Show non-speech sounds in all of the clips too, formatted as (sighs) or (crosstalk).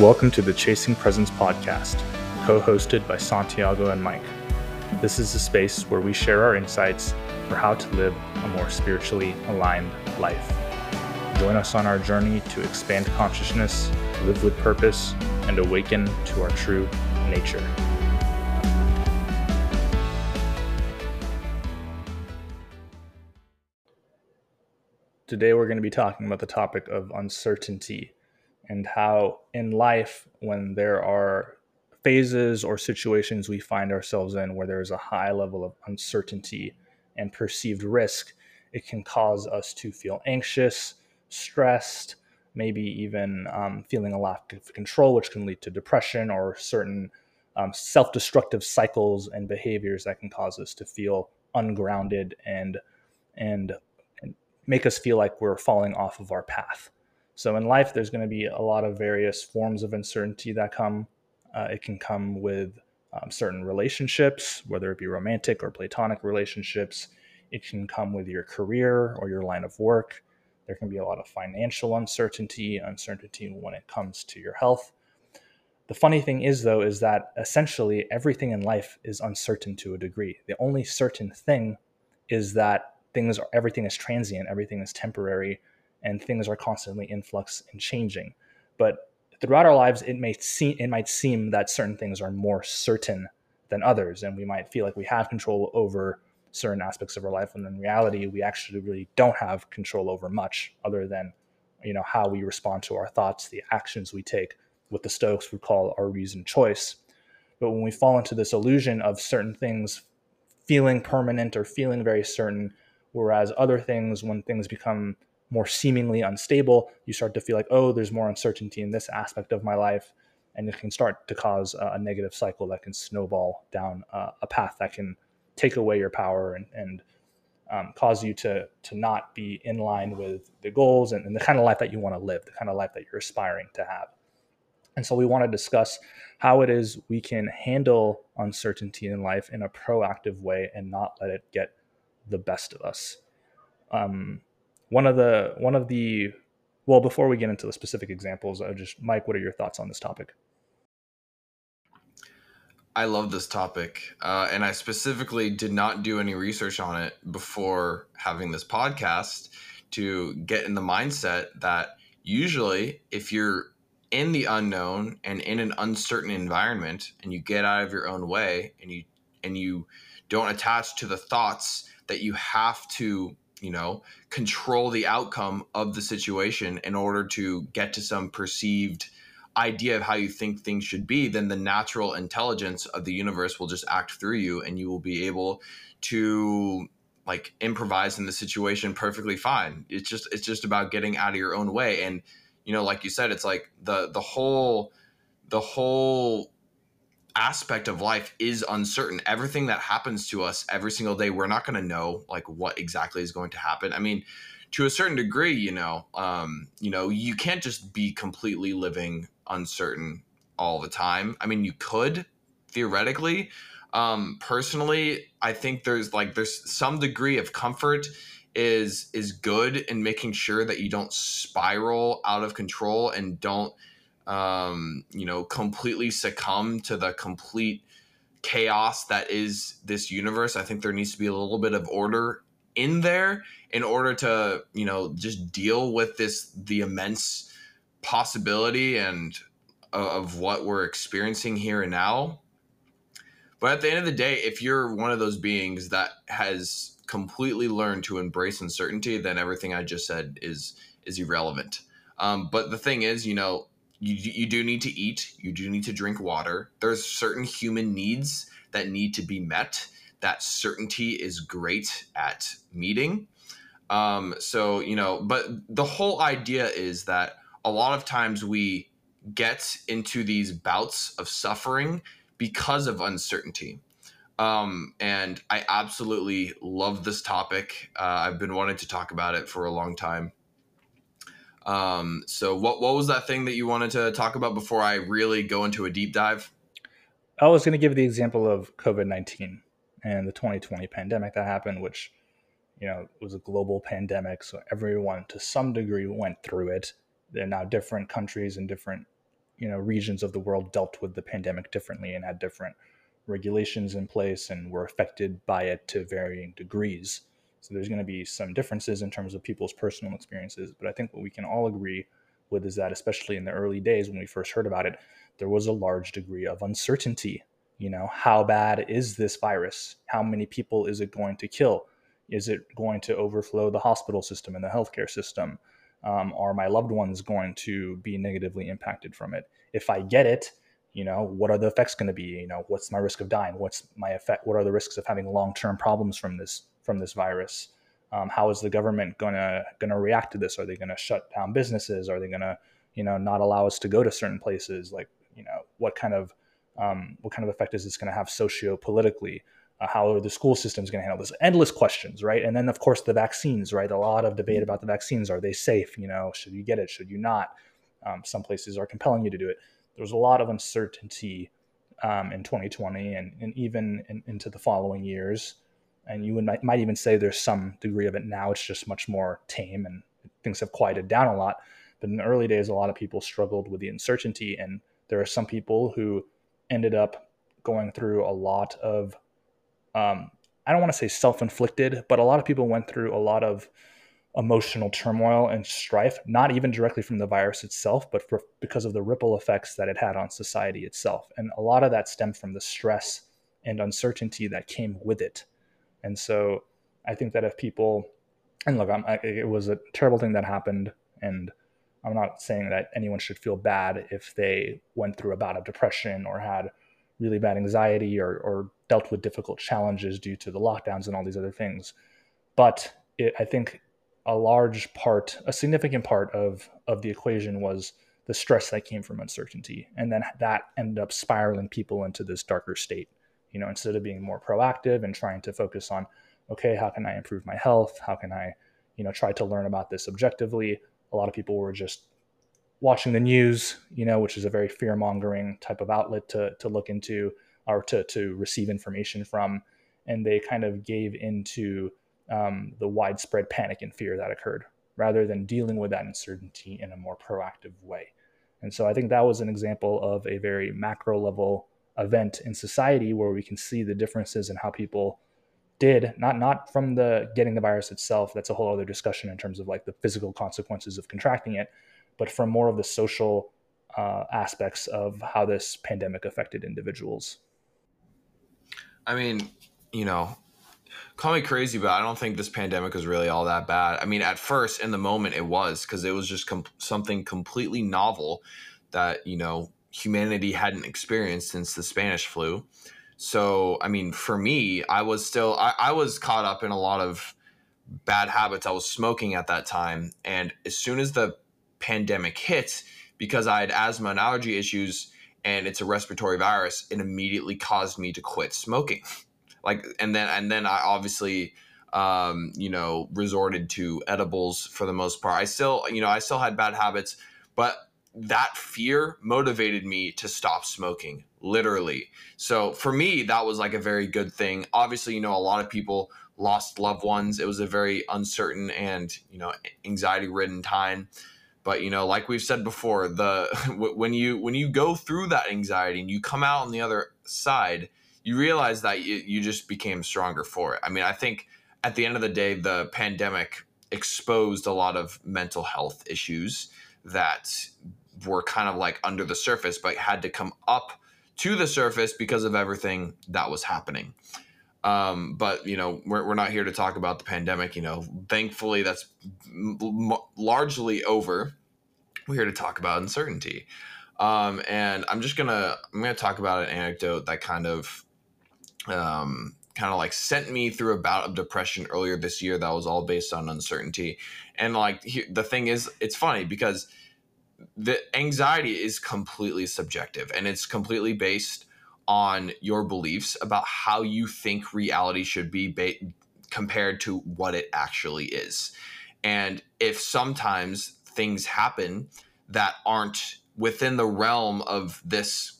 Welcome to the Chasing Presence podcast, co hosted by Santiago and Mike. This is a space where we share our insights for how to live a more spiritually aligned life. Join us on our journey to expand consciousness, live with purpose, and awaken to our true nature. Today, we're going to be talking about the topic of uncertainty and how in life, when there are phases or situations we find ourselves in where there's a high level of uncertainty and perceived risk, it can cause us to feel anxious, stressed, maybe even um, feeling a lack of control, which can lead to depression or certain um, self destructive cycles and behaviors that can cause us to feel ungrounded and, and, and make us feel like we're falling off of our path. So in life, there's going to be a lot of various forms of uncertainty that come. Uh, it can come with um, certain relationships, whether it be romantic or platonic relationships. It can come with your career or your line of work. There can be a lot of financial uncertainty, uncertainty when it comes to your health. The funny thing is, though, is that essentially everything in life is uncertain to a degree. The only certain thing is that things are, everything is transient, everything is temporary, and things are constantly in flux and changing. But throughout our lives, it may seem it might seem that certain things are more certain than others, and we might feel like we have control over certain aspects of our life, and in reality, we actually really don't have control over much other than you know how we respond to our thoughts, the actions we take, what the Stoics would call our reason choice. But when we fall into this illusion of certain things feeling permanent or feeling very certain, whereas other things, when things become more seemingly unstable, you start to feel like, oh, there's more uncertainty in this aspect of my life. And it can start to cause a negative cycle that can snowball down a path that can take away your power and, and um, cause you to, to not be in line with the goals and, and the kind of life that you want to live, the kind of life that you're aspiring to have. And so we want to discuss how it is we can handle uncertainty in life in a proactive way and not let it get the best of us. Um, one of the one of the well before we get into the specific examples i just mike what are your thoughts on this topic? I love this topic uh, and i specifically did not do any research on it before having this podcast to get in the mindset that usually if you're in the unknown and in an uncertain environment and you get out of your own way and you and you don't attach to the thoughts that you have to you know, control the outcome of the situation in order to get to some perceived idea of how you think things should be, then the natural intelligence of the universe will just act through you and you will be able to like improvise in the situation perfectly fine. It's just it's just about getting out of your own way and you know like you said it's like the the whole the whole aspect of life is uncertain. Everything that happens to us every single day, we're not going to know like what exactly is going to happen. I mean, to a certain degree, you know, um, you know, you can't just be completely living uncertain all the time. I mean, you could theoretically. Um, personally, I think there's like there's some degree of comfort is is good in making sure that you don't spiral out of control and don't um, you know, completely succumb to the complete chaos that is this universe. I think there needs to be a little bit of order in there in order to, you know, just deal with this the immense possibility and uh, of what we're experiencing here and now. But at the end of the day, if you're one of those beings that has completely learned to embrace uncertainty, then everything I just said is is irrelevant. Um, but the thing is, you know, you, you do need to eat. You do need to drink water. There's certain human needs that need to be met. That certainty is great at meeting. Um, so you know but the whole idea is that a lot of times we get into these bouts of suffering because of uncertainty. Um, and i absolutely love this topic. Uh, i've been wanting to talk about it for a long time um, so what what was that thing that you wanted to talk about before I really go into a deep dive? I was going to give the example of COVID nineteen and the 2020 pandemic that happened, which you know was a global pandemic, so everyone to some degree went through it. They're now different countries and different you know regions of the world dealt with the pandemic differently and had different regulations in place and were affected by it to varying degrees. So there's going to be some differences in terms of people's personal experiences, but I think what we can all agree with is that especially in the early days when we first heard about it, there was a large degree of uncertainty. You know, how bad is this virus? How many people is it going to kill? Is it going to overflow the hospital system and the healthcare system? Um, are my loved ones going to be negatively impacted from it? If I get it, you know, what are the effects going to be? You know, what's my risk of dying? What's my effect? What are the risks of having long-term problems from this from this virus? Um, how is the government gonna gonna react to this? Are they gonna shut down businesses? Are they gonna, you know, not allow us to go to certain places? Like, you know, what kind of um, what kind of effect is this going to have socio-politically? Uh, how are the school systems going to handle this? Endless questions, right? And then, of course, the vaccines, right? A lot of debate about the vaccines. Are they safe? You know, should you get it? Should you not? Um, some places are compelling you to do it. There's a lot of uncertainty um, in 2020 and, and even in, into the following years. And you might, might even say there's some degree of it now. It's just much more tame and things have quieted down a lot. But in the early days, a lot of people struggled with the uncertainty. And there are some people who ended up going through a lot of, um, I don't want to say self inflicted, but a lot of people went through a lot of emotional turmoil and strife, not even directly from the virus itself, but for, because of the ripple effects that it had on society itself. And a lot of that stemmed from the stress and uncertainty that came with it. And so I think that if people, and look, i'm it was a terrible thing that happened, and I'm not saying that anyone should feel bad if they went through a bout of depression or had really bad anxiety or, or dealt with difficult challenges due to the lockdowns and all these other things. But it, I think a large part, a significant part of of the equation was the stress that came from uncertainty, and then that ended up spiraling people into this darker state. You know, instead of being more proactive and trying to focus on, okay, how can I improve my health? How can I, you know, try to learn about this objectively? A lot of people were just watching the news, you know, which is a very fear mongering type of outlet to to look into or to to receive information from, and they kind of gave into um, the widespread panic and fear that occurred rather than dealing with that uncertainty in a more proactive way. And so I think that was an example of a very macro level event in society where we can see the differences in how people did not not from the getting the virus itself that's a whole other discussion in terms of like the physical consequences of contracting it but from more of the social uh, aspects of how this pandemic affected individuals i mean you know call me crazy, but I don't think this pandemic was really all that bad. I mean, at first, in the moment, it was because it was just com- something completely novel that you know humanity hadn't experienced since the Spanish flu. So, I mean, for me, I was still I, I was caught up in a lot of bad habits. I was smoking at that time, and as soon as the pandemic hit, because I had asthma and allergy issues, and it's a respiratory virus, it immediately caused me to quit smoking (laughs) like and then and then I obviously um, you know resorted to edibles for the most part. I still you know I still had bad habits, but that fear motivated me to stop smoking literally. So for me that was like a very good thing. Obviously, you know a lot of people lost loved ones. It was a very uncertain and you know anxiety ridden time but you know like we've said before the (laughs) when you when you go through that anxiety and you come out on the other side you realize that you, you just became stronger for it. I mean, I think at the end of the day, the pandemic exposed a lot of mental health issues that were kind of like under the surface, but had to come up to the surface because of everything that was happening. Um, but you know, we're, we're not here to talk about the pandemic. You know, thankfully that's m- largely over. We're here to talk about uncertainty. Um, and I'm just gonna I'm gonna talk about an anecdote that kind of um, kind of like sent me through a bout of depression earlier this year that was all based on uncertainty. And like he, the thing is, it's funny because the anxiety is completely subjective and it's completely based on your beliefs about how you think reality should be ba- compared to what it actually is. And if sometimes things happen that aren't within the realm of this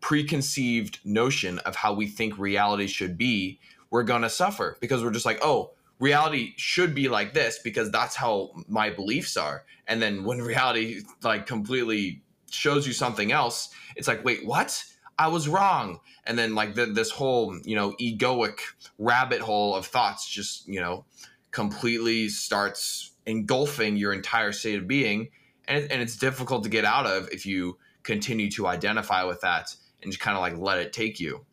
preconceived notion of how we think reality should be, we're going to suffer because we're just like, oh, reality should be like this because that's how my beliefs are. And then when (laughs) reality like completely shows you something else, it's like, wait, what? I was wrong. And then like the, this whole, you know, egoic rabbit hole of thoughts just, you know, completely starts engulfing your entire state of being. And, and it's difficult to get out of if you continue to identify with that and just kind of like let it take you.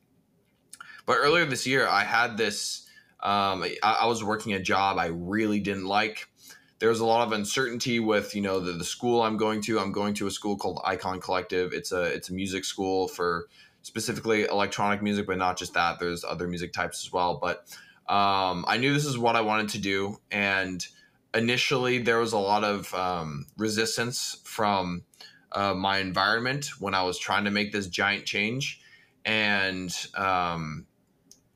But earlier this year, I had this, um, I, I was working a job I really didn't like. There was a lot of uncertainty with you know the, the school i'm going to. I'm going to a school called icon collective. It's a it's a music school for specifically electronic music but not just that. There's other music types as well. But um, i knew this is what i wanted to do. And initially there was a lot of um, resistance from uh, my environment when i was trying to make this giant change. And um,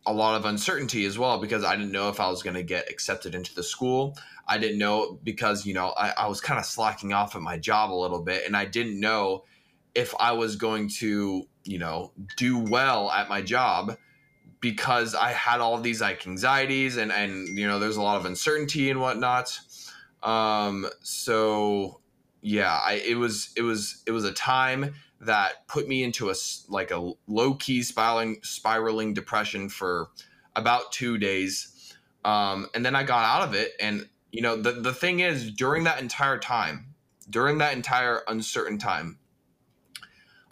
a lot of uncertainty as well because i didn't know if i was going to get accepted into the school I didn't know because, you know, I, I was kind of slacking off at my job a little bit and I didn't know if I was going to, you know, do well at my job because I had all these like anxieties and, and, you know, there's a lot of uncertainty and whatnot. Um, so yeah, I, it was, it was, it was a time that put me into a, like a low key spiraling, spiraling depression for about two days. Um, and then I got out of it and you know the the thing is during that entire time during that entire uncertain time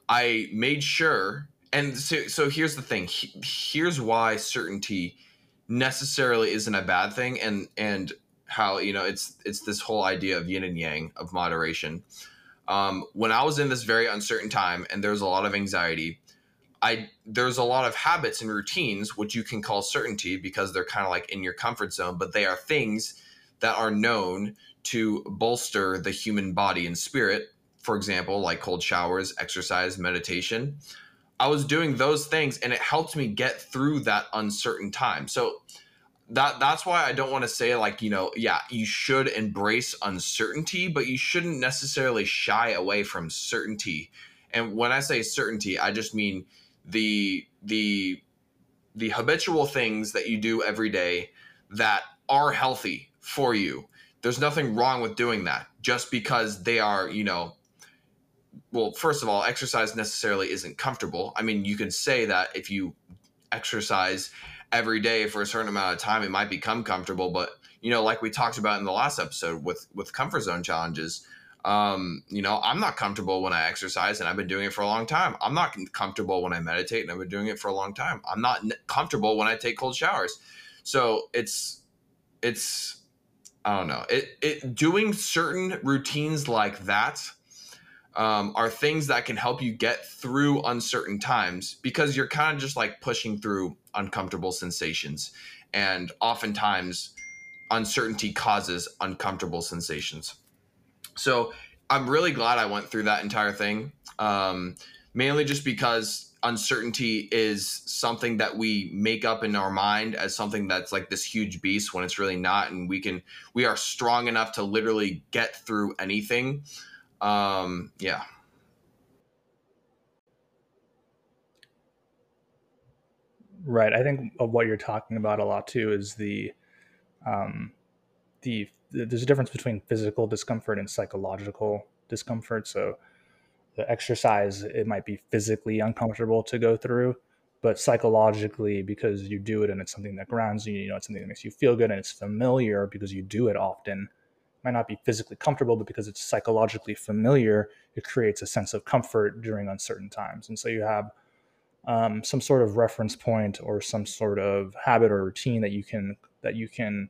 i made sure and so, so here's the thing here's why certainty necessarily isn't a bad thing and and how you know it's it's this whole idea of yin and yang of moderation um, when i was in this very uncertain time and there's a lot of anxiety i there's a lot of habits and routines which you can call certainty because they're kind of like in your comfort zone but they are things that are known to bolster the human body and spirit, for example, like cold showers, exercise, meditation. I was doing those things and it helped me get through that uncertain time. So that that's why I don't want to say like, you know, yeah, you should embrace uncertainty, but you shouldn't necessarily shy away from certainty. And when I say certainty, I just mean the the the habitual things that you do every day that are healthy for you. There's nothing wrong with doing that just because they are, you know, well, first of all, exercise necessarily isn't comfortable. I mean, you can say that if you exercise every day for a certain amount of time, it might become comfortable. But you know, like we talked about in the last episode with with comfort zone challenges, um, you know, I'm not comfortable when I exercise, and I've been doing it for a long time. I'm not comfortable when I meditate, and I've been doing it for a long time. I'm not comfortable when I take cold showers. So it's it's I don't know. It it doing certain routines like that um, are things that can help you get through uncertain times because you're kind of just like pushing through uncomfortable sensations, and oftentimes uncertainty causes uncomfortable sensations. So I'm really glad I went through that entire thing, um, mainly just because uncertainty is something that we make up in our mind as something that's like this huge beast when it's really not and we can we are strong enough to literally get through anything um yeah. Right. I think what you're talking about a lot too is the um the there's a difference between physical discomfort and psychological discomfort. So the exercise it might be physically uncomfortable to go through but psychologically because you do it and it's something that grounds you you know it's something that makes you feel good and it's familiar because you do it often might not be physically comfortable but because it's psychologically familiar it creates a sense of comfort during uncertain times and so you have um, some sort of reference point or some sort of habit or routine that you can that you can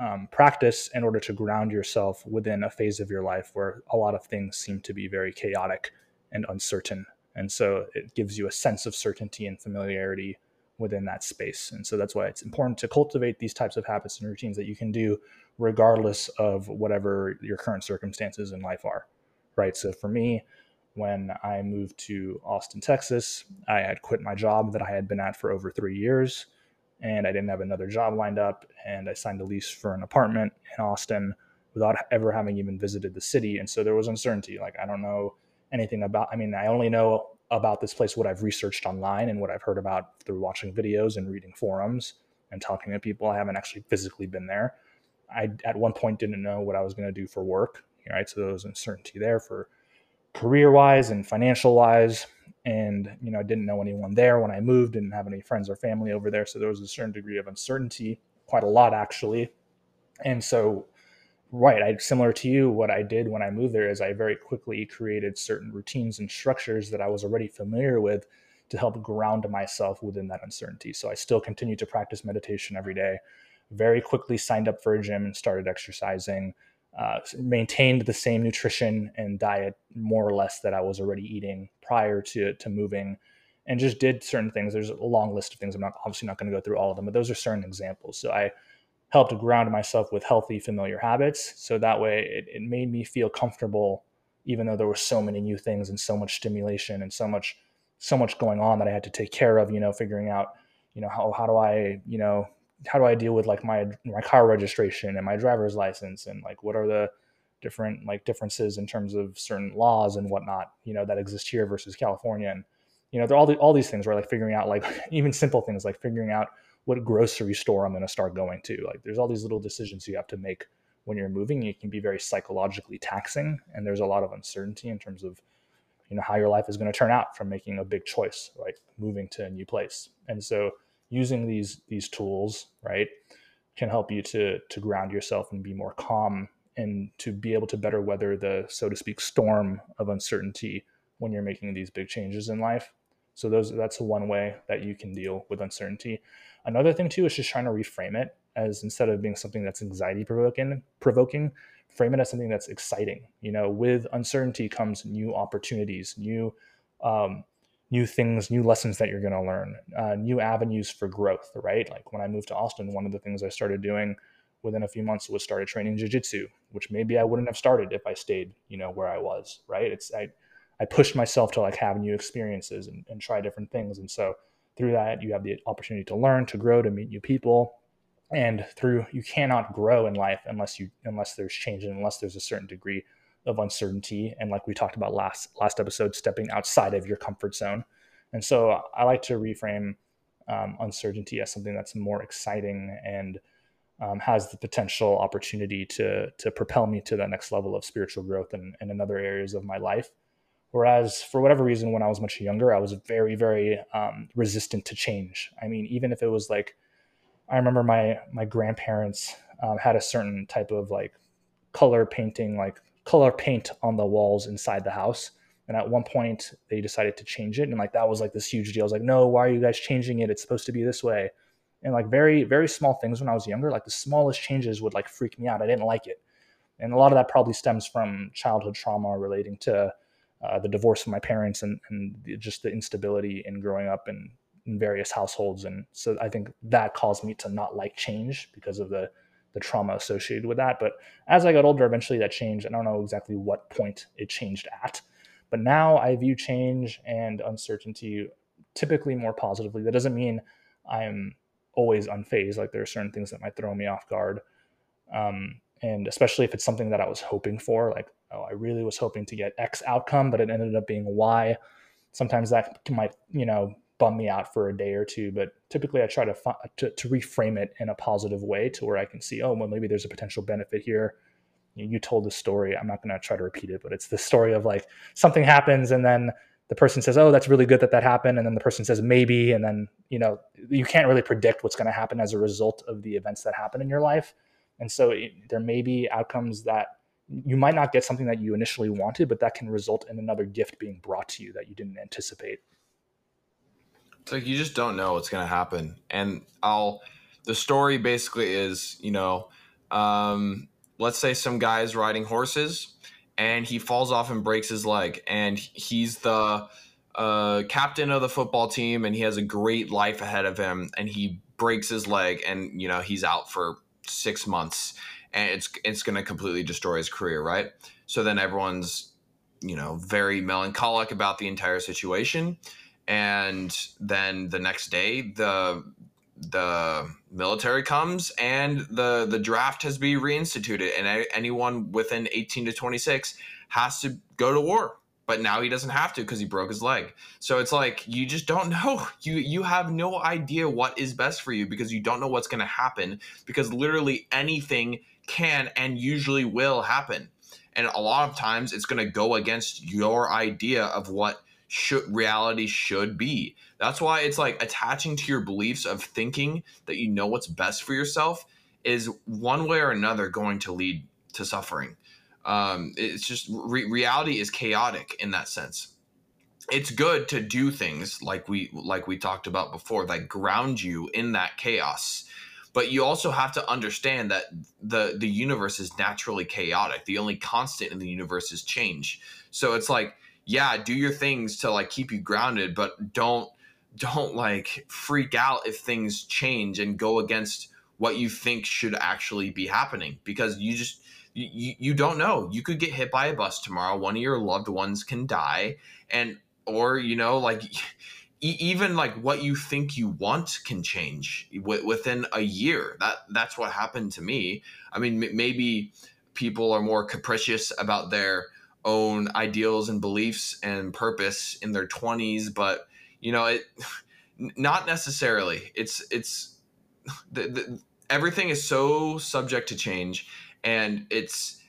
um, practice in order to ground yourself within a phase of your life where a lot of things seem to be very chaotic and uncertain. And so it gives you a sense of certainty and familiarity within that space. And so that's why it's important to cultivate these types of habits and routines that you can do regardless of whatever your current circumstances in life are. Right. So for me, when I moved to Austin, Texas, I had quit my job that I had been at for over three years and I didn't have another job lined up. And I signed a lease for an apartment in Austin without ever having even visited the city. And so there was uncertainty. Like, I don't know anything about, I mean, I only know about this place what I've researched online and what I've heard about through watching videos and reading forums and talking to people. I haven't actually physically been there. I, at one point, didn't know what I was going to do for work. Right. So there was uncertainty there for career wise and financial wise. And, you know, I didn't know anyone there when I moved, didn't have any friends or family over there. So there was a certain degree of uncertainty, quite a lot actually. And so, right, I similar to you, what I did when I moved there is I very quickly created certain routines and structures that I was already familiar with to help ground myself within that uncertainty. So I still continue to practice meditation every day. Very quickly signed up for a gym and started exercising. Uh, maintained the same nutrition and diet more or less that I was already eating prior to to moving, and just did certain things. There's a long list of things. I'm not obviously not going to go through all of them, but those are certain examples. So I helped ground myself with healthy, familiar habits. So that way, it, it made me feel comfortable, even though there were so many new things and so much stimulation and so much so much going on that I had to take care of. You know, figuring out, you know, how how do I, you know, how do I deal with like my my car registration and my driver's license and like what are the different like differences in terms of certain laws and whatnot, you know, that exist here versus California. And, you know, there are all the, all these things where like figuring out like (laughs) even simple things like figuring out what grocery store I'm going to start going to. Like there's all these little decisions you have to make when you're moving. It can be very psychologically taxing and there's a lot of uncertainty in terms of you know how your life is going to turn out from making a big choice like moving to a new place and so using these these tools right can help you to to ground yourself and be more calm and to be able to better weather the so to speak storm of uncertainty when you're making these big changes in life so those that's one way that you can deal with uncertainty another thing too is just trying to reframe it as instead of being something that's anxiety provoking provoking frame it as something that's exciting. You know, with uncertainty comes new opportunities, new um, new things, new lessons that you're going to learn, uh, new avenues for growth. Right? Like when I moved to Austin, one of the things I started doing within a few months was started training jujitsu, which maybe I wouldn't have started if I stayed, you know, where I was. Right? It's I I pushed myself to like have new experiences and, and try different things, and so through that you have the opportunity to learn, to grow, to meet new people, and through you cannot grow in life unless you unless there's change and unless there's a certain degree of uncertainty. And like we talked about last last episode stepping outside of your comfort zone. And so i like to reframe um, uncertainty as something that's more exciting and um, has the potential opportunity to to propel me to that next level of spiritual growth and, and in other areas of my life whereas for whatever reason when i was much younger i was very very um, resistant to change i mean even if it was like I remember my my grandparents um, had a certain type of like color painting, like color paint on the walls inside the house. And at one point, they decided to change it, and like that was like this huge deal. I was like, "No, why are you guys changing it? It's supposed to be this way." And like very very small things when I was younger, like the smallest changes would like freak me out. I didn't like it, and a lot of that probably stems from childhood trauma relating to uh, the divorce of my parents and and just the instability in growing up and in various households. And so i think that caused me to not like change because of the the trauma associated with that. But as i got older eventually that changed i don't know exactly what point it changed at. But now i view change and uncertainty typically more positively. That doesn't mean i'm always unfazed like there are certain things that might throw me off guard. Um, and especially if it's something that i was hoping for like oh i really was hoping to get x outcome but it ended up being y sometimes that might you know bum me out for a day or two. But typically, I try to, to, to reframe it in a positive way to where I can see, oh, well, maybe there's a potential benefit here. You, you told the story. I'm not going to try to repeat it, but it's the story of like something happens and then the person says, "Oh, that's really good that that happened," and then the person says, "Maybe," and then you know you can't really predict what's going to happen as a result of the events that happen in your life, and so it, there may be outcomes that you might not get something that you initially wanted, but that can result in another gift being brought to you that you didn't anticipate. It's like you just don't know what's gonna happen. And I'll the story basically is, you know, um, let's say some guy is riding horses and he falls off and breaks his leg and he's the uh, captain of the football team and he has a great life ahead of him and he breaks his leg and you know he's out for six months and it's it's going to completely destroy his career right? So then everyone's you know very melancholic about the entire situation. And then the next day the the military comes and the the draft has been reinstituted and anyone within 18 to 26 has to go to war. But now he doesn't have to because he broke his leg. So it's like you just don't know. (laughs) You you have no idea what is best for you because you don't know what's going to happen because literally anything can and usually will happen and a lot of times it's going to go against your idea of what should reality should be. That's why it's like attaching to your beliefs of thinking that you know what's best for yourself is one way or another going to lead to suffering. Um, it's just re- reality is chaotic in that sense. It's good to do things like we like we talked about before that ground you in that chaos. But you also have to understand that the the universe is naturally chaotic. The only constant in the universe is change. So it's like, yeah, do your things to like keep you grounded, but don't don't like freak out if things change and go against what you think should actually be happening because you just you, you don't know you could get hit by a bus tomorrow one of your loved ones can die and or you know like (laughs) even like what you think you want can change within a year. That that's what happened to me. I mean maybe people are more capricious about their own ideals and beliefs and purpose in their 20s but you know it (sighs) not necessarily. It's it's the, the, everything is so subject to change and it's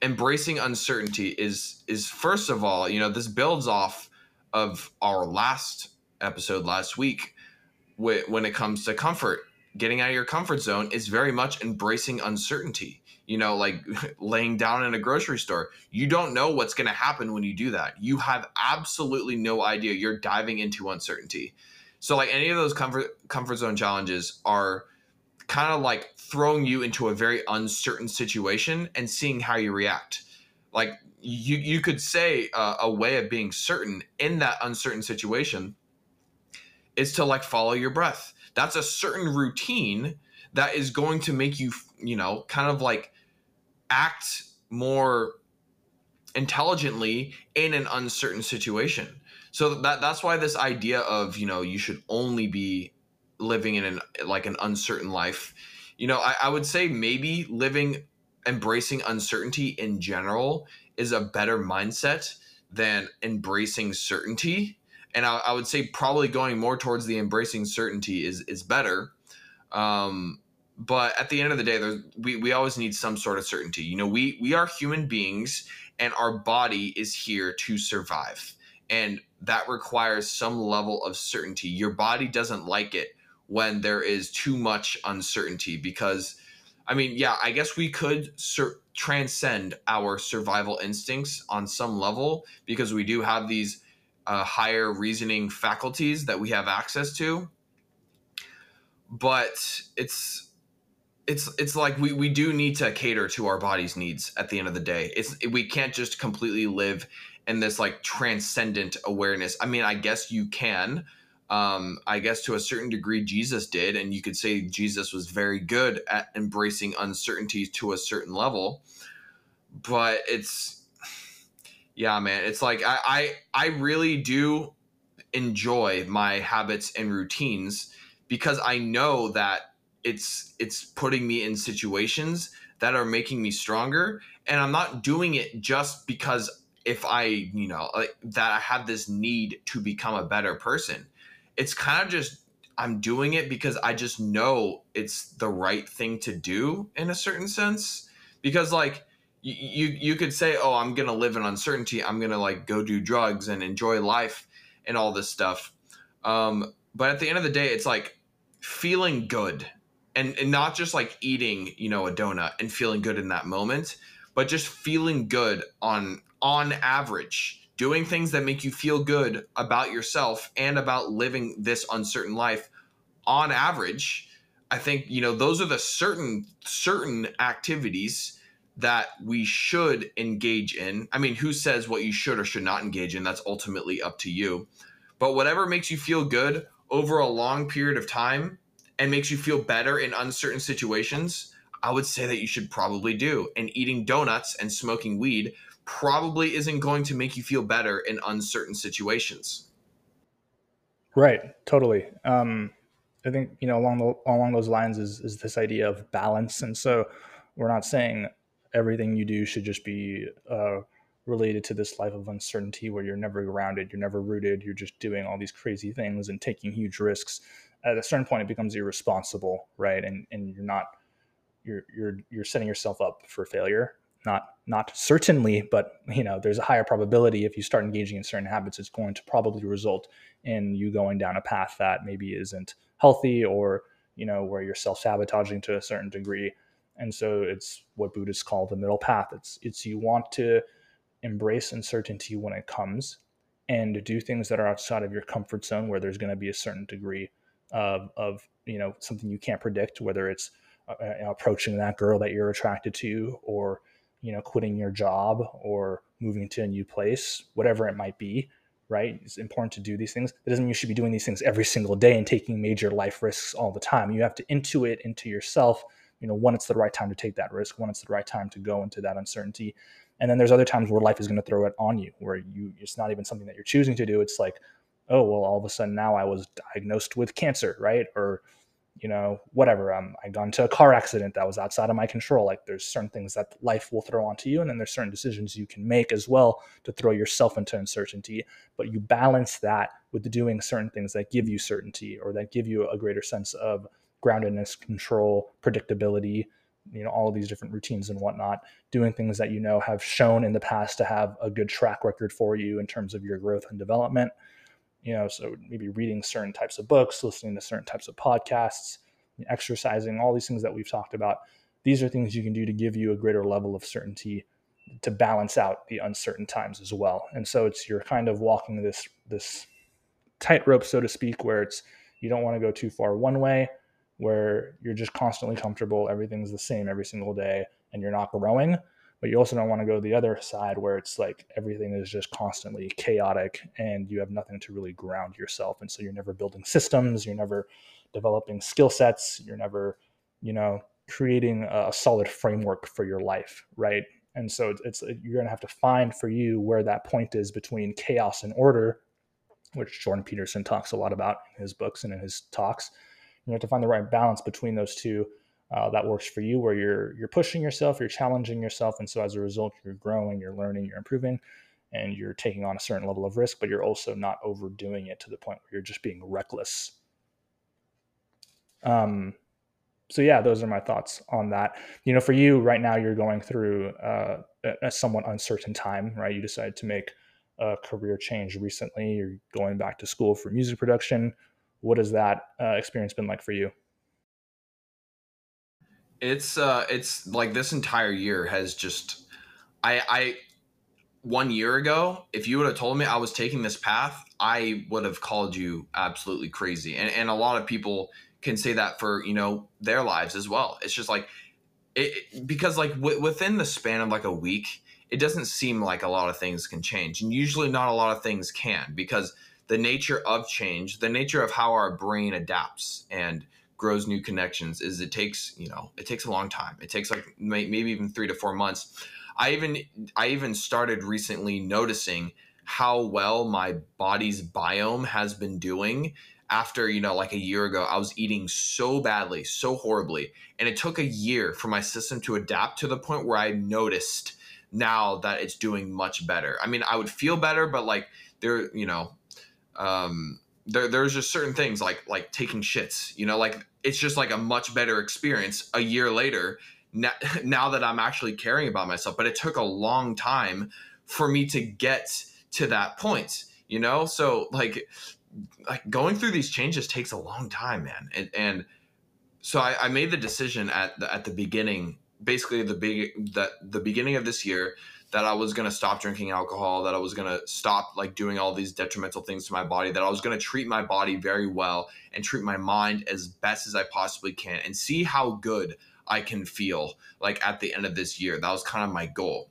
embracing uncertainty is is first of all you know this builds off of our last episode last week when it comes to comfort getting out of your comfort zone is very much embracing uncertainty. You know like (laughs) laying down in a grocery store. You don't know what's going to happen when you do that. You have absolutely no idea. You're diving into uncertainty. So like any of those comfort comfort zone challenges are kind of like throwing you into a very uncertain situation and seeing how you react. Like you, you could say uh, a way of being certain in that uncertain situation is to like follow your breath. That's a certain routine that is going to make you, you know, kind of like act more intelligently in an uncertain situation. So that that's why this idea of, you know, you should only be living in an like an uncertain life you know I, I would say maybe living embracing uncertainty in general is a better mindset than embracing certainty. And I, I, would say probably going more towards the embracing certainty is is better. Um, but at the end of the day we, we always need some sort of certainty. You know we we are human beings and our body is here to survive. And that requires some level of certainty. Your body doesn't like it when there is too much uncertainty because I mean, yeah, I guess we could sur- transcend our survival instincts on some level because we do have these uh, higher reasoning faculties that we have access to. But it's it's it's like we, we do need to cater to our body's needs at the end of the day. It's we can't just completely live in this like transcendent awareness. I mean, I guess you can, um, I guess to a certain degree, Jesus did. And you could say Jesus was very good at embracing uncertainty to a certain level. But it's, yeah, man, it's like I, I, I really do enjoy my habits and routines because I know that it's it's putting me in situations that are making me stronger and I'm not doing it just because if I, you know, like that I have this need to become a better person it's kind of just I'm doing it because I just know it's the right thing to do in a certain sense. Because like you you, you could say, oh, I'm gonna live in uncertainty. I'm gonna like go do drugs and enjoy life and all this stuff. Um, but at the end of the day, it's like feeling good and, and not just like eating, you know, a donut and feeling good in that moment, but just feeling good on on average doing things that make you feel good about yourself and about living this uncertain life on average i think you know those are the certain certain activities that we should engage in. I mean who says what you should or should not engage in? That's ultimately up to you. But whatever makes you feel good over a long period of time and makes you feel better in uncertain situations i would say that you should probably do. And eating donuts and smoking weed probably isn't going to make you feel better in uncertain situations. Right, totally. Um, I think you know along the, along those lines is is this idea of balance, and so we're not saying everything you do should just be uh, related to this life of uncertainty where you're never grounded, you're never rooted, you're just doing all these crazy things and taking huge risks. At a certain point, it becomes irresponsible, right? And and you're not you're you're you're setting yourself up for failure not not certainly, but you know, there's a higher probability if you start engaging in certain habits, it's going to probably result in you going down a path that maybe isn't healthy or you know where you're self-sabotaging to a certain degree. And so it's what Buddhists call the middle path. It's it's you want to embrace uncertainty when it comes and do things that are outside of your comfort zone where there's going to be a certain degree of, of you know something you can't predict whether it's uh approaching that girl that you're attracted to or you know quitting your job or moving to a new place whatever it might be right? It's important to do these things. That doesn't mean you should be doing these things every single day and taking major life risks all the time. You have to intuit into yourself you know when it's the right time to take that risk when it's the right time to go into that uncertainty. And then there's other times where life is going to throw it on you where you it's not even something that you're choosing to do. It's like oh well all of a sudden now i was diagnosed with cancer right? Or you know whatever um, i got into a car accident that was outside of my control like there's certain things that life will throw onto you and then there's certain decisions you can make as well to throw yourself into uncertainty but you balance that with doing certain things that give you certainty or that give you a greater sense of groundedness control predictability you know all of these different routines and whatnot. Doing things that you know have shown in the past to have a good track record for you in terms of your growth and development you know so maybe reading certain types of books listening to certain types of podcasts exercising all these things that we've talked about these are things you can do to give you a greater level of certainty to balance out the uncertain times as well and so it's you're kind of walking this this tightrope so to speak where it's you don't want to go too far one way where you're just constantly comfortable, everything's the same every single day, and you're not growing. But you also don't want to go the other side where it's like everything is just constantly chaotic and you have nothing to really ground yourself. And so you're never building systems, you're never developing skill sets, you're never, you know, creating a solid framework for your life, right? And so it's, you're going to have to find for you where that point is between chaos and order, which Jordan Peterson talks a lot about in his books and in his talks you have to find the right balance between those two uh, that works for you where you're you're pushing yourself you're challenging yourself and so as a result you're growing you're learning you're improving and you're taking on a certain level of risk but you're also not overdoing it to the point where you're just being reckless. Um so yeah those are my thoughts on that. You know for you right now you're going through uh, a somewhat uncertain time right? You decided to make a career change recently. You're going back to school for music production. What has that uh, experience been like for you? It's uh, it's like this entire year has just, I, I, one year ago, if you would have told me I was taking this path, I would have called you absolutely crazy. And and a lot of people can say that for you know their lives as well. It's just like, it because like w- within the span of like a week, it doesn't seem like a lot of things can change, and usually not a lot of things can because the nature of change, the nature of how our brain adapts and grows new connections is it takes, you know, it takes a long time. It takes like maybe even 3 to 4 months. I even I even started recently noticing how well my body's biome has been doing after you know like a year ago i was eating so badly so horribly and it took a year for my system to adapt to the point where i noticed now that it's doing much better i mean i would feel better but like there you know um, there, there's just certain things like like taking shits you know like it's just like a much better experience a year later now, (laughs) now that i'm actually caring about myself. But it took a long time for me to get to that point you know? So like like going through these changes takes a long time man. And, and so I, I made the decision at the, at the beginning basically the big that the beginning of this year that I was going to stop drinking alcohol, that I was going to stop like doing all these detrimental things to my body, that I was going to treat my body very well and treat my mind as best as I possibly can and see how good I can feel like at the end of this year. That was kind of my goal.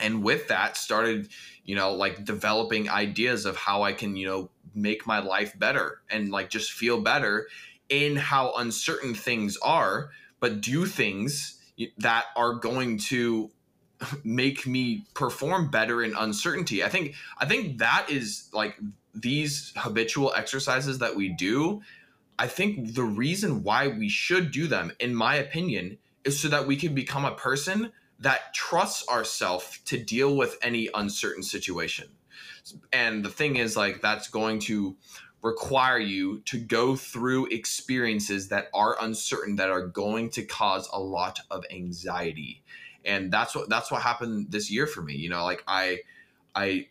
And with that started, you know, like developing ideas of how I can, you know, make my life better and like just feel better in how uncertain things are, but do things that are going to make me perform better in uncertainty. I think I think that is like these habitual exercises that we do. I think the reason why we should do them in my opinion is so that we can become a person that trusts ourselves to deal with any uncertain situation. And the thing is like that's going to require you to go through experiences that are uncertain that are going to cause a lot of anxiety and that's what that's what happened this year for me you know like i i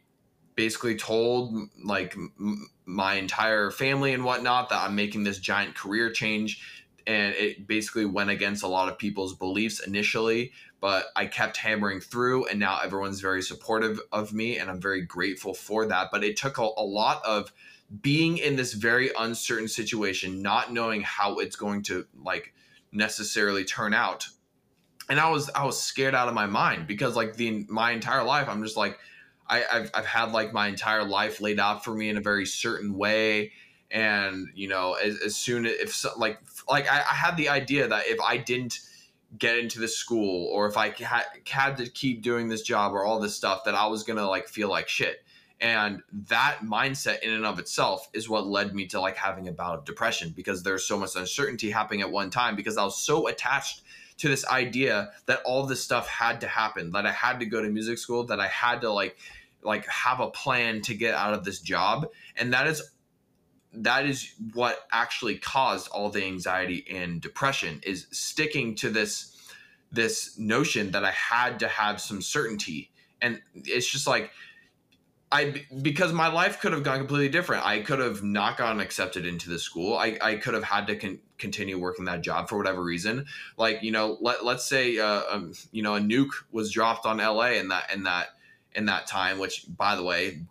basically told like m- my entire family and whatnot that i'm making this giant career change and it basically went against a lot of people's beliefs initially but i kept hammering through and now everyone's very supportive of me and i'm very grateful for that but it took a, a lot of being in this very uncertain situation, not knowing how it's going to like necessarily turn out. And I was I was scared out of my mind because like the my entire life I'm just like I, I've I've had like my entire life laid out for me in a very certain way, and you know as, as soon as if so, like like I, I had the idea that if I didn't get into this school or if I had, had to keep doing this job or all this stuff that I was gonna like feel like shit. And that mindset in and of itself is what led me to like having a bout of depression because there's so much uncertainty happening at one time because I was so attached to this idea that all this stuff had to happen, that I had to go to music school, that I had to like like have a plan to get out of this job. And that is that is what actually caused all the anxiety and depression is sticking to this this notion that I had to have some certainty. And it's just like I because my life could have gone completely different. I could have not gotten accepted into the school. I, I could have had to con- continue working that job for whatever reason. Like you know, let let's say uh, um, you know a nuke was dropped on LA in that in that in that time. Which by the way,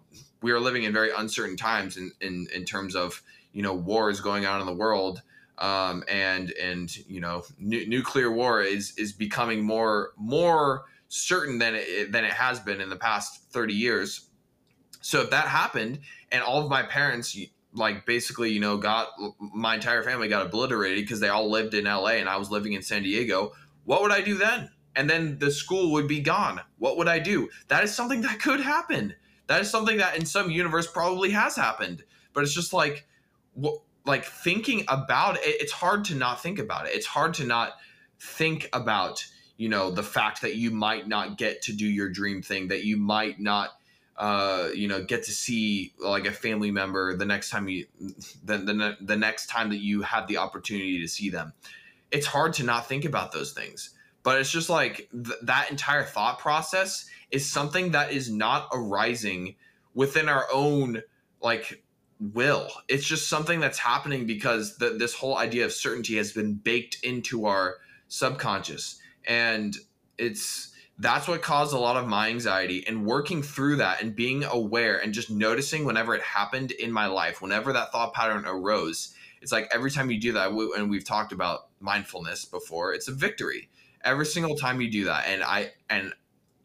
we are living in very uncertain times in in in terms of you know wars going on in the world. Um, and and you know nu- nuclear war is is becoming more more certain than it than it has been in the past 30 years so if that happened and all of my parents like basically you know got my entire family got obliterated because they all lived in LA and I was living in San Diego, what would I do then? And then the school would be gone. What would I do? That is something that could happen. That is something that in some universe probably has happened. But it's just like what like thinking about it it's hard to not think about it. It's hard to not think about, you know, the fact that you might not get to do your dream thing, that you might not uh, you know, get to see like a family member the next time you, the, the, the next time that you have the opportunity to see them. It's hard to not think about those things, but it's just like th- that entire thought process is something that is not arising within our own like will. It's just something that's happening because the, this whole idea of certainty has been baked into our subconscious, and it's that's what caused a lot of my anxiety and working through that and being aware and just noticing whenever it happened in my life whenever that thought pattern arose it's like every time you do that and we've talked about mindfulness before it's a victory. Every single time you do that and i and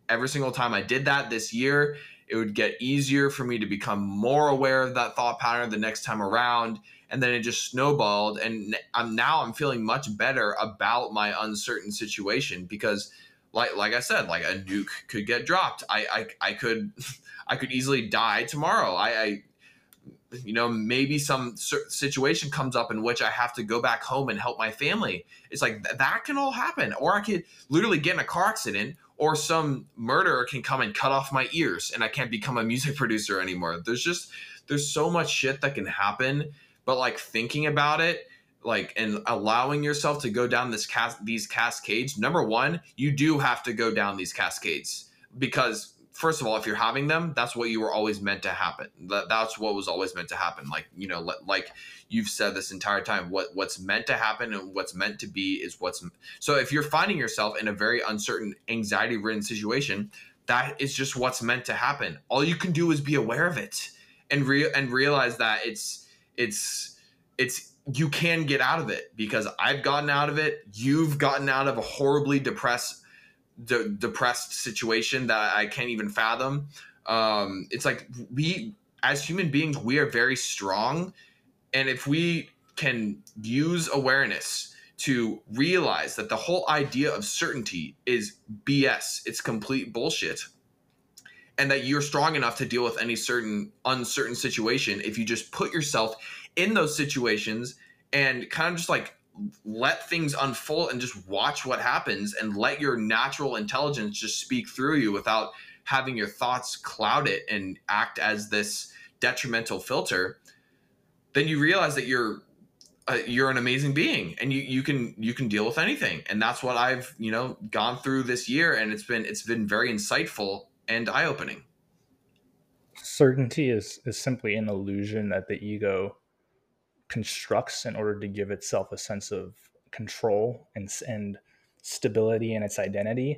every single time i did that this year it would get easier for me to become more aware of that thought pattern the next time around and then it just snowballed and i'm now i'm feeling much better about my uncertain situation because like like I said, like a nuke could get dropped. I I, I could (laughs) I could easily die tomorrow. I, I you know maybe some situation comes up in which I have to go back home and help my family. It's like th- that can all happen, or I could literally get in a car accident, or some murderer can come and cut off my ears, and I can't become a music (laughs) producer anymore. There's just there's so much shit that can happen, but like thinking about it like and allowing yourself to go down this cas- these cascades number one you do have to go down these cascades because first of all if you're having them that's what you were always meant to happen. That, that's what was always meant to happen. Like you know like you've said this entire time what what's meant to happen and what's meant to be is what's so if you're finding yourself in a very uncertain anxiety ridden situation that is just what's meant to happen. All you can do is be aware of it and real and realize that it's it's it's you can get out of it because I've gotten out of it. You've gotten out of a horribly depressed, de- depressed situation that I can't even fathom. Um, it's like we, as human beings, we are very strong, and if we can use awareness to realize that the whole idea of certainty is BS, it's complete bullshit. And that you're strong enough to deal with any certain uncertain situation if you just put yourself in those situations and kind of just like let things unfold and just watch what happens and let your natural intelligence just speak through you without having your thoughts cloud it and act as this detrimental filter then you realize that you're uh, you're an amazing being and you you can you can deal with anything and that's what I've you know gone through this year and it's been it's been very insightful and eye opening. Certainty is is simply an illusion that the ego constructs in order to give itself a sense of control and and stability in its identity.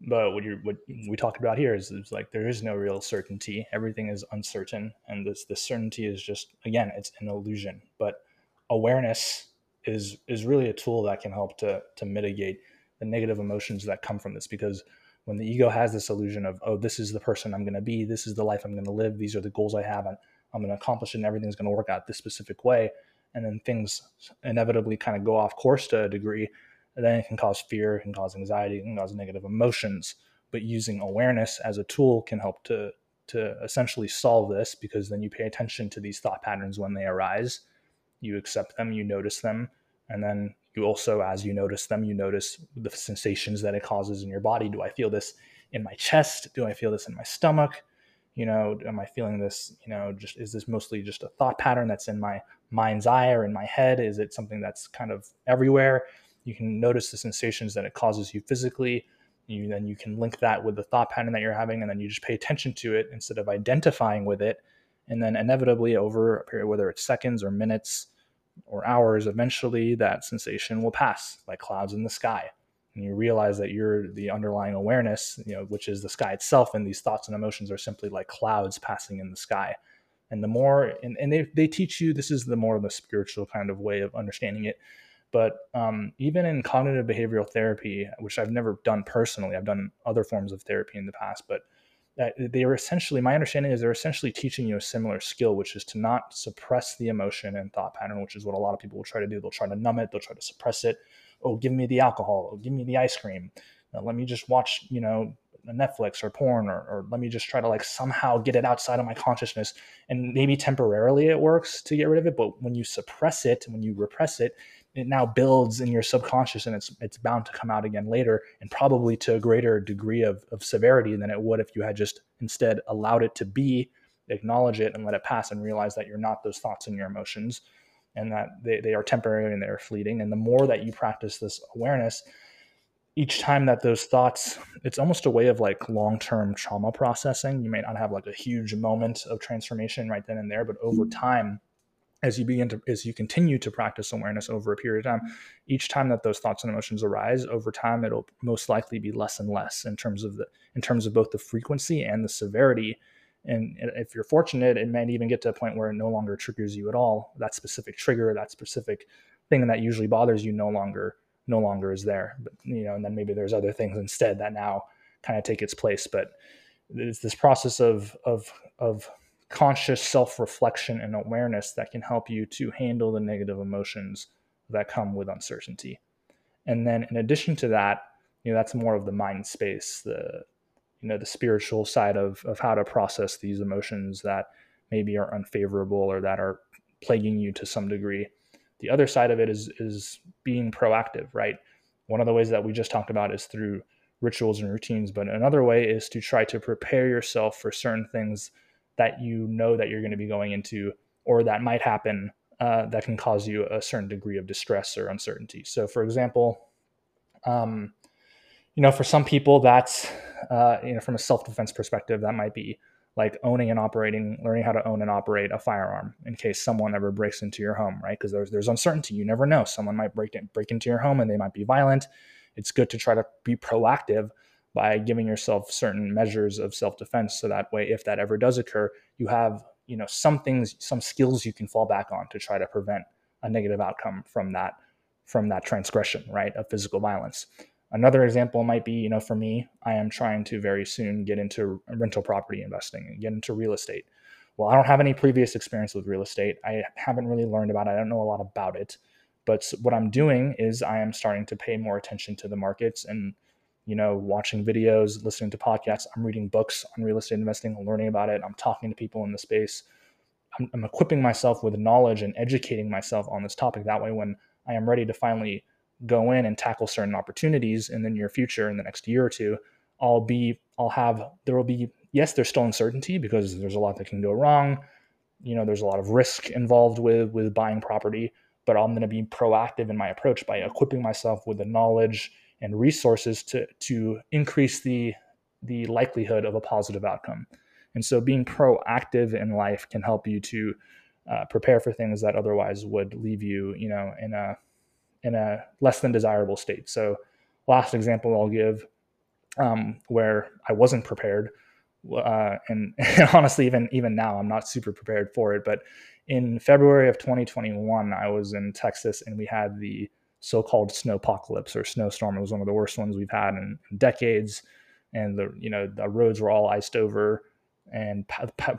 But what you what we talked about here is, is like there is no real certainty. Everything is uncertain, and this this certainty is just again it's an illusion. But awareness is is really a tool that can help to to mitigate the negative emotions that come from this because when the ego has this illusion of oh this is the person i'm going to be this is the life i'm going to live these are the goals i have and i'm going to accomplish it and everything's going to work out this specific way and then things inevitably kind of go off course to a degree And then it can cause fear can cause anxiety can cause negative emotions but using awareness as a tool can help to to essentially solve this because then you pay attention to these thought patterns when they arise you accept them, you notice them, and then you also, as you notice them, you notice the sensations that it causes in your body. Do I feel this in my chest? Do I feel this in my stomach? You know, am I feeling this? You know, just is this mostly just a thought pattern that's in my mind's eye or in my head? Is it something that's kind of everywhere? You can notice the sensations that it causes you physically. You then you can link that with the thought pattern that you're having, and then you just pay attention to it instead of identifying with it and then inevitably, over a period, whether it's seconds or minutes or hours, eventually that sensation will pass like clouds in the sky. And you realize that you're the underlying awareness, you know, which is the sky itself, and these thoughts and emotions are simply like clouds passing in the sky. And the more, and, and they, they teach you, this is the more of the spiritual kind of way of understanding it. But um, even in cognitive behavioral therapy, which I've never done personally, I've done other forms of therapy in the past, but they are essentially my understanding is they're essentially teaching you a similar skill which is to not suppress the emotion and thought pattern which is what a lot of people will try to do they'll try to numb it they'll try to suppress it oh give me the alcohol. Oh, give me the ice cream. Let me just watch you know netflix or porn or, or let me just try to like somehow get it outside of my consciousness. And maybe temporarily it works to get rid of it but when you suppress it when you repress it it now builds in your subconscious and it's it's bound to come out again later and probably to a greater degree of, of severity than it would if you had just instead allowed it to be acknowledge it and let it pass and realize that you're not those thoughts and your emotions and that they, they are temporary and they're fleeting. And the more that you practice this awareness each time that those thoughts it's almost a way of like long-term trauma processing. You may not have like a huge moment of transformation right then and there but over time as you begin to as you continue to practice awareness over a period of time each time that those thoughts and emotions arise over time it'll most likely be less and less in terms of the in terms of both the frequency and the severity and if you're fortunate it might even get to a point where it no longer triggers you at all. That specific trigger that specific thing that usually bothers you no longer no longer is there. But you know and then maybe there's other things instead that now kind of take its place. But it's this process of of of conscious self reflection and awareness that can help you to handle the negative emotions that come with uncertainty. And then, in addition to that, you know, that's more of the mind space, the you know, the spiritual side of of how to process these emotions that maybe are unfavorable or that are plaguing you to some degree. The other side of it is is being proactive, right? One of the ways that we just talked about is through rituals and routines, but another way is to try to prepare yourself for certain things that you know that you're going to be going into or that might happen uh, that can cause you a certain degree of distress or uncertainty. So, for example, um, you know, for some people, that's uh, you know, from a self-defense perspective, that might be like owning and operating, learning how to own and operate a firearm in case someone ever breaks into your home, right? Because there's there's uncertainty. You never know. Someone might break in, break into your home and they might be violent. It's good to try to be proactive by giving yourself certain measures of self-defense so that way if that ever does occur you have you know some things some skills you can fall back on to try to prevent a negative outcome from that from that transgression right of physical violence another example might be you know for me i am trying to very soon get into rental property investing and get into real estate well i don't have any previous experience with real estate i haven't really learned about it i don't know a lot about it but what i'm doing is i am starting to pay more attention to the markets and you know, watching videos, listening to podcasts. I'm reading books on real estate investing, learning about it. I'm talking to people in the space. I'm, I'm, equipping myself with knowledge and educating myself on this topic. That way, when I am ready to finally go in and tackle certain opportunities in the near future, in the next year or two, I'll be, I'll have, there will be, yes, there's still uncertainty because there's a lot that can go wrong. you know there's a lot of risk involved with with buying property but i'm going to be proactive in my approach by equipping myself with the knowledge and resources to to increase the the likelihood of a positive outcome and so being proactive in life can help you to uh, prepare for things that otherwise would leave you you know in a in a less than desirable state so last example i'll give um, where i wasn't prepared uh, and, (laughs) and, honestly, even even now, I'm not super prepared for it. But in February of 2021, I was in Texas, and we had the so-called snowpocalypse or snowstorm. It was one of the worst ones we've had in, in decades, and the you know the roads were all iced over, and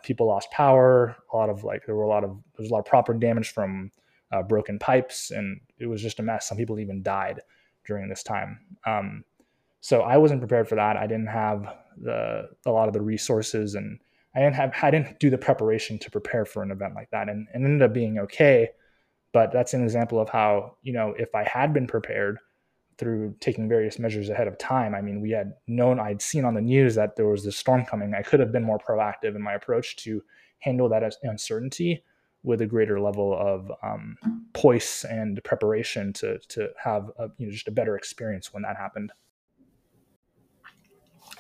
people lost power. A lot of like there were a lot of there was a lot of property damage from uh, broken pipes, and it was just a mess. Some people even died during this time. Um, so I wasn't prepared for that. I didn't have the a lot of the resources and I didn't have I didn't do the preparation to prepare for an event like that and, and ended up being okay. But that's an example of how, you know, if I had been prepared through taking various measures ahead of time, I mean, we had known I'd seen on the news that there was this storm coming. I could have been more proactive in my approach to handle that uncertainty with a greater level of um, poise and preparation to to have a, you know just a better experience when that happened.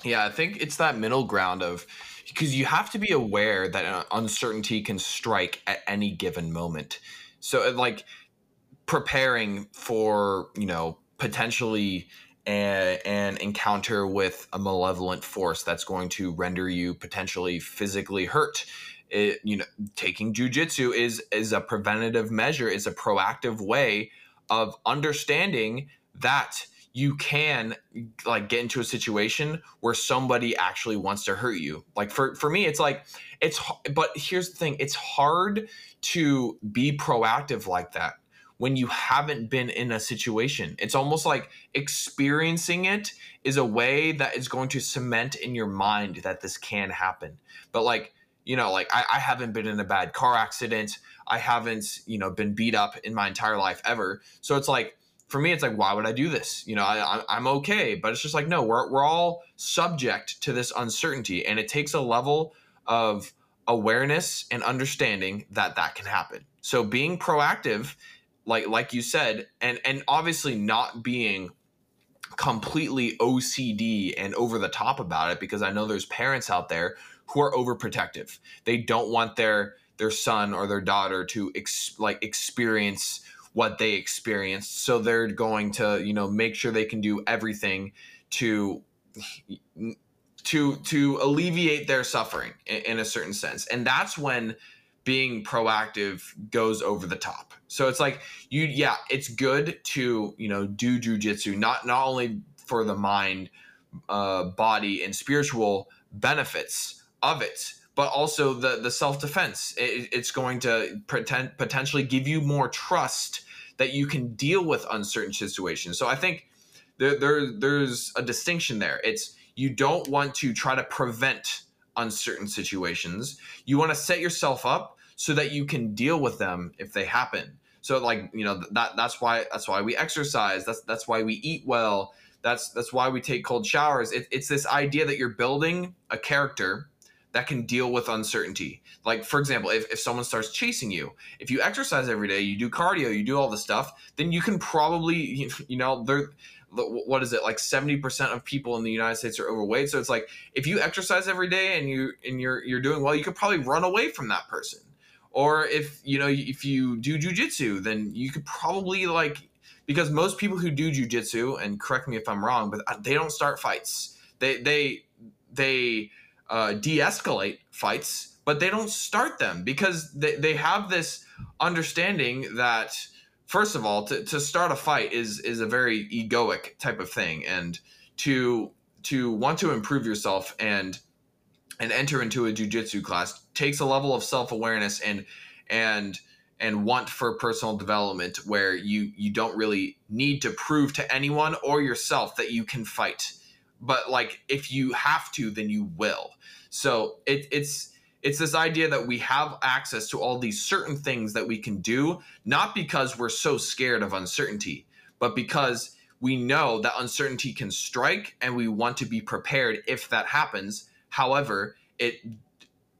Yeah, I think it's that middle ground of because you have to be aware that uncertainty can strike at any given moment. So, uh, like preparing for, you know, potentially an encounter with a malevolent force that's going to render you potentially physically hurt. It, you know, taking jujitsu is is a preventative measure. It's a proactive way of understanding that you can like get into a situation where somebody actually wants to hurt you. Like for for me it's like it's but here's the thing, it's hard to be proactive like that when you haven't been in a situation. It's almost like experiencing it is a way that is going to cement in your mind that this can happen. But like, you know, like I, I haven't been in a bad car accident. I haven't, you know, been beat up in my entire life ever. So it's like for me, it's like, why would I do this? You know, I, I'm okay, but it's just like, no, we're, we're all subject to this uncertainty, and it takes a level of awareness and understanding that that can happen. So being proactive, like like you said, and and obviously not being completely OCD and over the top about it, because I know there's parents out there who are overprotective. They don't want their their son or their daughter to ex, like experience what they experienced. So they're going to you know make sure they can do everything to to to alleviate their suffering in, in a certain sense. And that's when being proactive goes over the top. So it's like you yeah it's good to you know do jujitsu not not only for the mind uh, body and spiritual benefits of it but also the the self defense. It, it's going to pretend, potentially give you more trust that you can deal with uncertain situations. So I think there, there there's a distinction there. It's you don't want to try to prevent uncertain situations. You want to set yourself up so that you can deal with them if they happen. So like, you know, that that's why that's why we exercise. That's that's why we eat well. That's that's why we take cold showers. It, it's this idea that you're building a character that can deal with uncertainty. Like, for example, if, if someone starts chasing you, if you exercise every day, you do cardio, you do all this stuff, then you can probably, (laughs) you know, there, what is it like 70% of people in the united states are overweight. So it's like if you exercise every day and you and you're you're doing well you could probably run away from that person. Or if you know if you do jujitsu then you could probably like because most people who do jujitsu and correct me if i'm wrong but uh, they don't start fights. They they they uh, de-escalate fights, but they don't start them because they, they have this understanding that first of all, to, to start a fight is is a very egoic type of thing, and to to want to improve yourself and and enter into a jujitsu class takes a level of self awareness and and and want for personal development where you you don't really need to prove to anyone or yourself that you can fight. But like if you have to then you will so it, it's it's this idea that we have access to all these certain things that we can do not because we're so scared of uncertainty but because we know that uncertainty can strike and we want to be prepared if that happens however it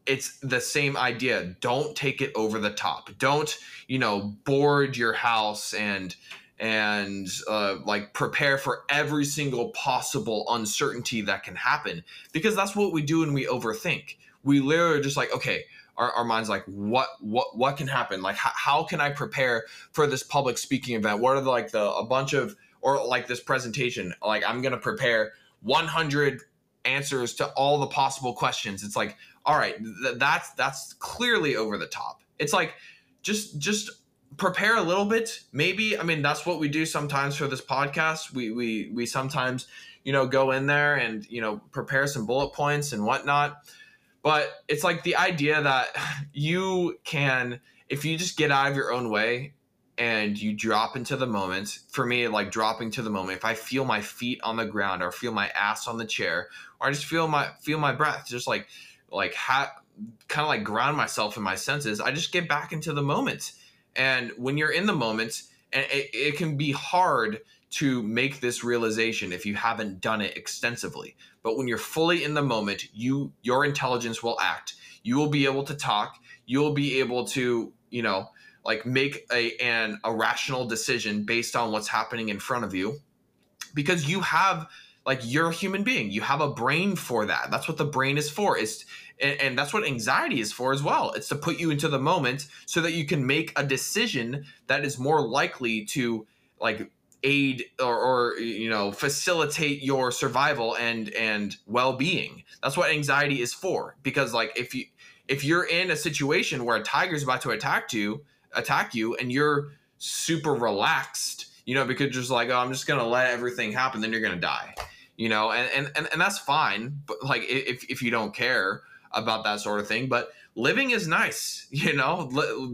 it's the same idea. Don't take it over the top. Don't, you know, board your house and and uh, like prepare for every single possible uncertainty that can happen because that's what we do when we overthink. We literally just like, okay, our, our minds like, what what what can happen? Like, how, how can I prepare for this public speaking event? What are the, like the a bunch of or like this presentation? Like, I'm gonna prepare 100 answers to all the possible questions. It's like, all right, th- that's that's clearly over the top. It's like just just prepare a little bit. Maybe I mean that's what we do sometimes for this podcast. We we we sometimes you know go in there and you know prepare some bullet points and whatnot. But it's like the idea that you can if you just get out of your own way and you drop into the moment for me like dropping to the moment if i feel my feet on the ground or feel my ass on the chair or i just feel my feel my breath just like like ha- kind of like ground myself in my senses i just get back into the moment and when you're in the moment, and it, it can be hard to make this realization if you haven't done it extensively. But when you're fully in the moment, you your intelligence will act. You will be able to talk. You will be able to, you know, like make a an a rational decision based on what's happening in front of you because you have like you're a human being you have a brain for that that's what the brain is for is and, and, that's what anxiety is for as well. It's to put you into the moment so that you can make a decision that is more likely to like aid or, or you know facilitate your survival and and well-being. That's what anxiety is for because like if you if you're in a situation where a tiger's about to attack you attack you and you're super relaxed you know because just like oh i'm just gonna let everything happen then you're gonna die you know and and, and that's fine but like if, if you don't care about that sort of thing but living is nice (laughs) you know?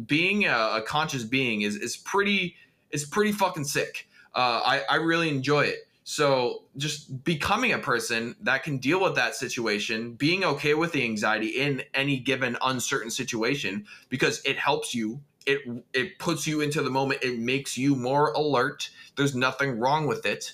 Being a, a conscious being is is pretty is pretty fucking sick. Uh, I, I really enjoy it. So just becoming a person that can deal with that situation being okay with the anxiety in any given uncertain situation because it helps you. It it puts you into the moment. It makes you more alert. There's nothing wrong with it.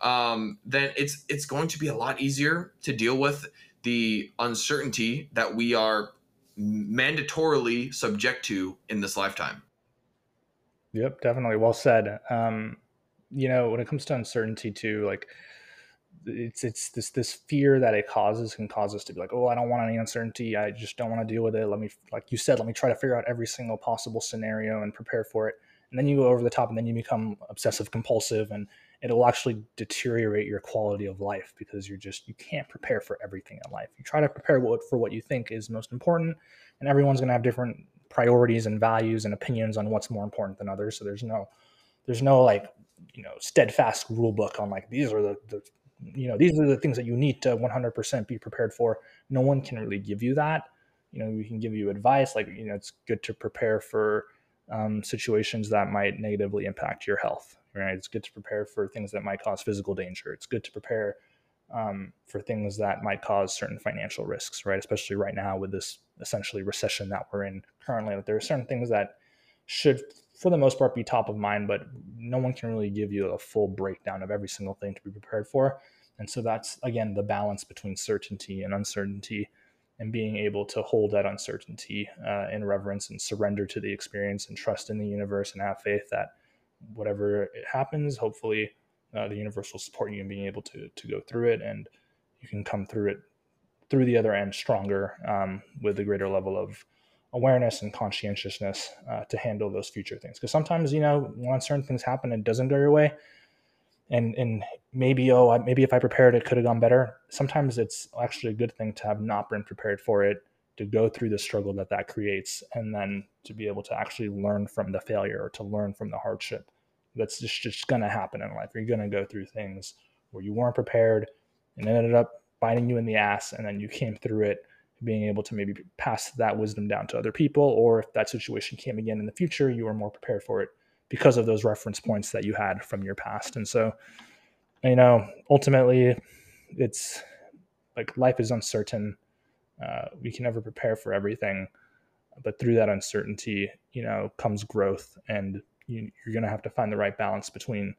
Um, then it's it's going to be a lot easier to deal with the uncertainty that we are mandatorily subject to in this lifetime. Yep, definitely. Well said. Um, you know, when it comes to uncertainty, too, like it's it's this this fear that it causes can cause us to be like, oh, I don't want any uncertainty. I just don't want to deal with it. Let me, like you said, let me try to figure out every single possible scenario and prepare for it. And then you go over the top, and then you become obsessive compulsive, and it'll actually deteriorate your quality of life because you're just you can't prepare for everything in life. You try to prepare what, for what you think is most important, and everyone's going to have different priorities and values and opinions on what's more important than others. So there's no there's no like you know steadfast rule book on like these are the, the you know these are the things that you need to 100% be prepared for. No one can really give you that. You know, we can give you advice like you know it's good to prepare for um, situations that might negatively impact your health right? It's good to prepare for things that might cause physical danger. It's good to prepare um, for things that might cause certain financial risks, right? Especially right now with this essentially recession that we're in currently. that There are certain things that should, for the most part, be top of mind, but no one can really give you a full breakdown of every single thing to be prepared for. And so that's, again, the balance between certainty and uncertainty and being able to hold that uncertainty uh, in reverence and surrender to the experience and trust in the universe and have faith that whatever it happens, hopefully uh, the universe will support you in being able to to go through it, and you can come through it through the other end stronger um, with a greater level of awareness and conscientiousness uh, to handle those future things. Because sometimes, you know, when certain things happen, it doesn't go your way, and and maybe oh maybe if I prepared, it could have gone better. Sometimes it's actually a good thing to have not been prepared for it to go through the struggle that that creates and then to be able to actually learn from the failure or to learn from the hardship that's just, just going to happen in life. You're going to go through things where you weren't prepared and ended up biting you in the ass and then you came through it being able to maybe pass that wisdom down to other people or if that situation came again in the future you were more prepared for it because of those reference points that you had from your past. And so you know ultimately it's like life is uncertain uh, we can never prepare for everything, but through that uncertainty, you know, comes growth, and you, you're going to have to find the right balance between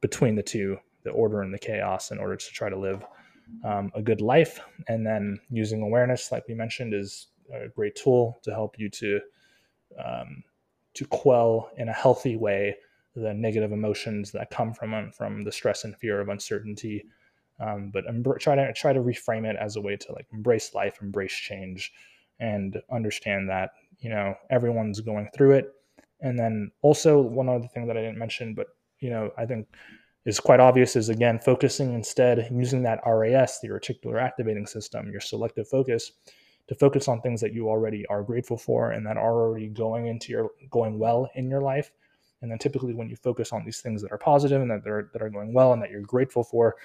between the two, the order and the chaos, in order to try to live um, a good life. And then using awareness, like we mentioned, is a great tool to help you to um, to quell in a healthy way the negative emotions that come from from the stress and fear of uncertainty. Um, but try to try to reframe it as a way to like embrace life, embrace change, and understand that you know everyone's going through it. And then also one other thing that I didn't mention, but you know I think is quite obvious is again focusing instead using that RAS, the reticular activating system, your selective focus, to focus on things that you already are grateful for and that are already going into your going well in your life. And then typically when you focus on these things that are positive and that are that are going well and that you're grateful for,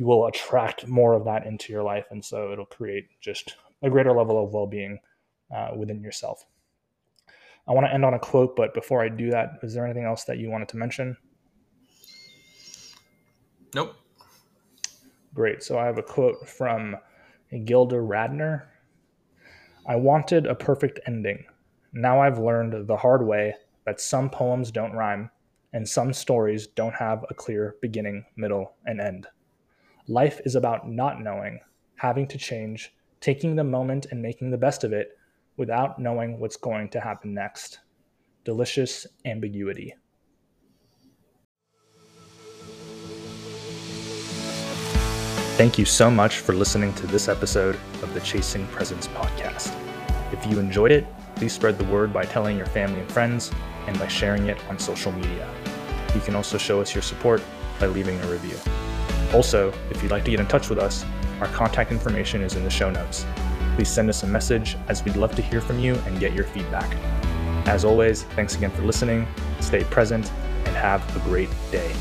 you will attract more of that into your life. And so it'll create just a greater level of well-being uh, within yourself. I want to end on a quote, but before I do that, is there anything else that you wanted to mention? Nope. Great. So I have a quote from Gilda Radner. I wanted a perfect ending. Now I've learned the hard way that some poems don't rhyme and some stories don't have a clear beginning, middle, and end. Life is about not knowing, having to change, taking the moment and making the best of it without knowing what's going to happen next. Delicious ambiguity. Thank you so much for listening to this episode of the Chasing Presence podcast. If you enjoyed it, please spread the word by telling your family and friends and by sharing it on social media. You can also show us your support by leaving a review. Also, if you'd like to get in touch with us, our contact information is in the show notes. Please send us a message as we'd love to hear from you and get your feedback. As always, thanks again for listening, stay present, and have a great day.